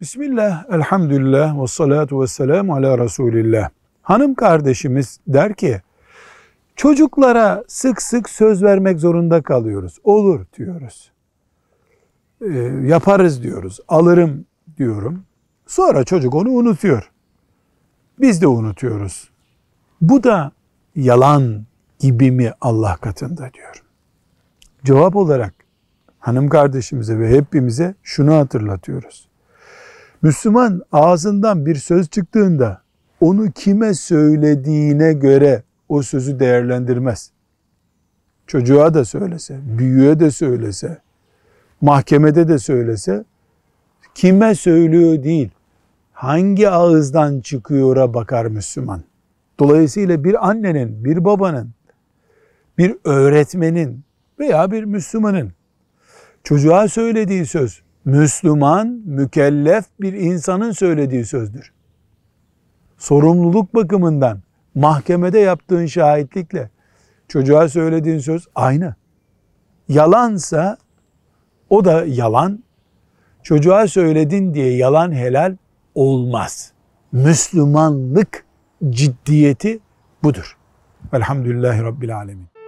Bismillah, elhamdülillah ve salatu ve selamu ala Resulillah. Hanım kardeşimiz der ki, çocuklara sık sık söz vermek zorunda kalıyoruz. Olur diyoruz. Ee, yaparız diyoruz. Alırım diyorum. Sonra çocuk onu unutuyor. Biz de unutuyoruz. Bu da yalan gibi mi Allah katında diyor. Cevap olarak hanım kardeşimize ve hepimize şunu hatırlatıyoruz. Müslüman ağzından bir söz çıktığında onu kime söylediğine göre o sözü değerlendirmez. Çocuğa da söylese, büyüğe de söylese, mahkemede de söylese, kime söylüyor değil, hangi ağızdan çıkıyor'a bakar Müslüman. Dolayısıyla bir annenin, bir babanın, bir öğretmenin veya bir Müslümanın çocuğa söylediği söz, Müslüman, mükellef bir insanın söylediği sözdür. Sorumluluk bakımından mahkemede yaptığın şahitlikle çocuğa söylediğin söz aynı. Yalansa o da yalan. Çocuğa söyledin diye yalan helal olmaz. Müslümanlık ciddiyeti budur. Velhamdülillahi Rabbil Alemin.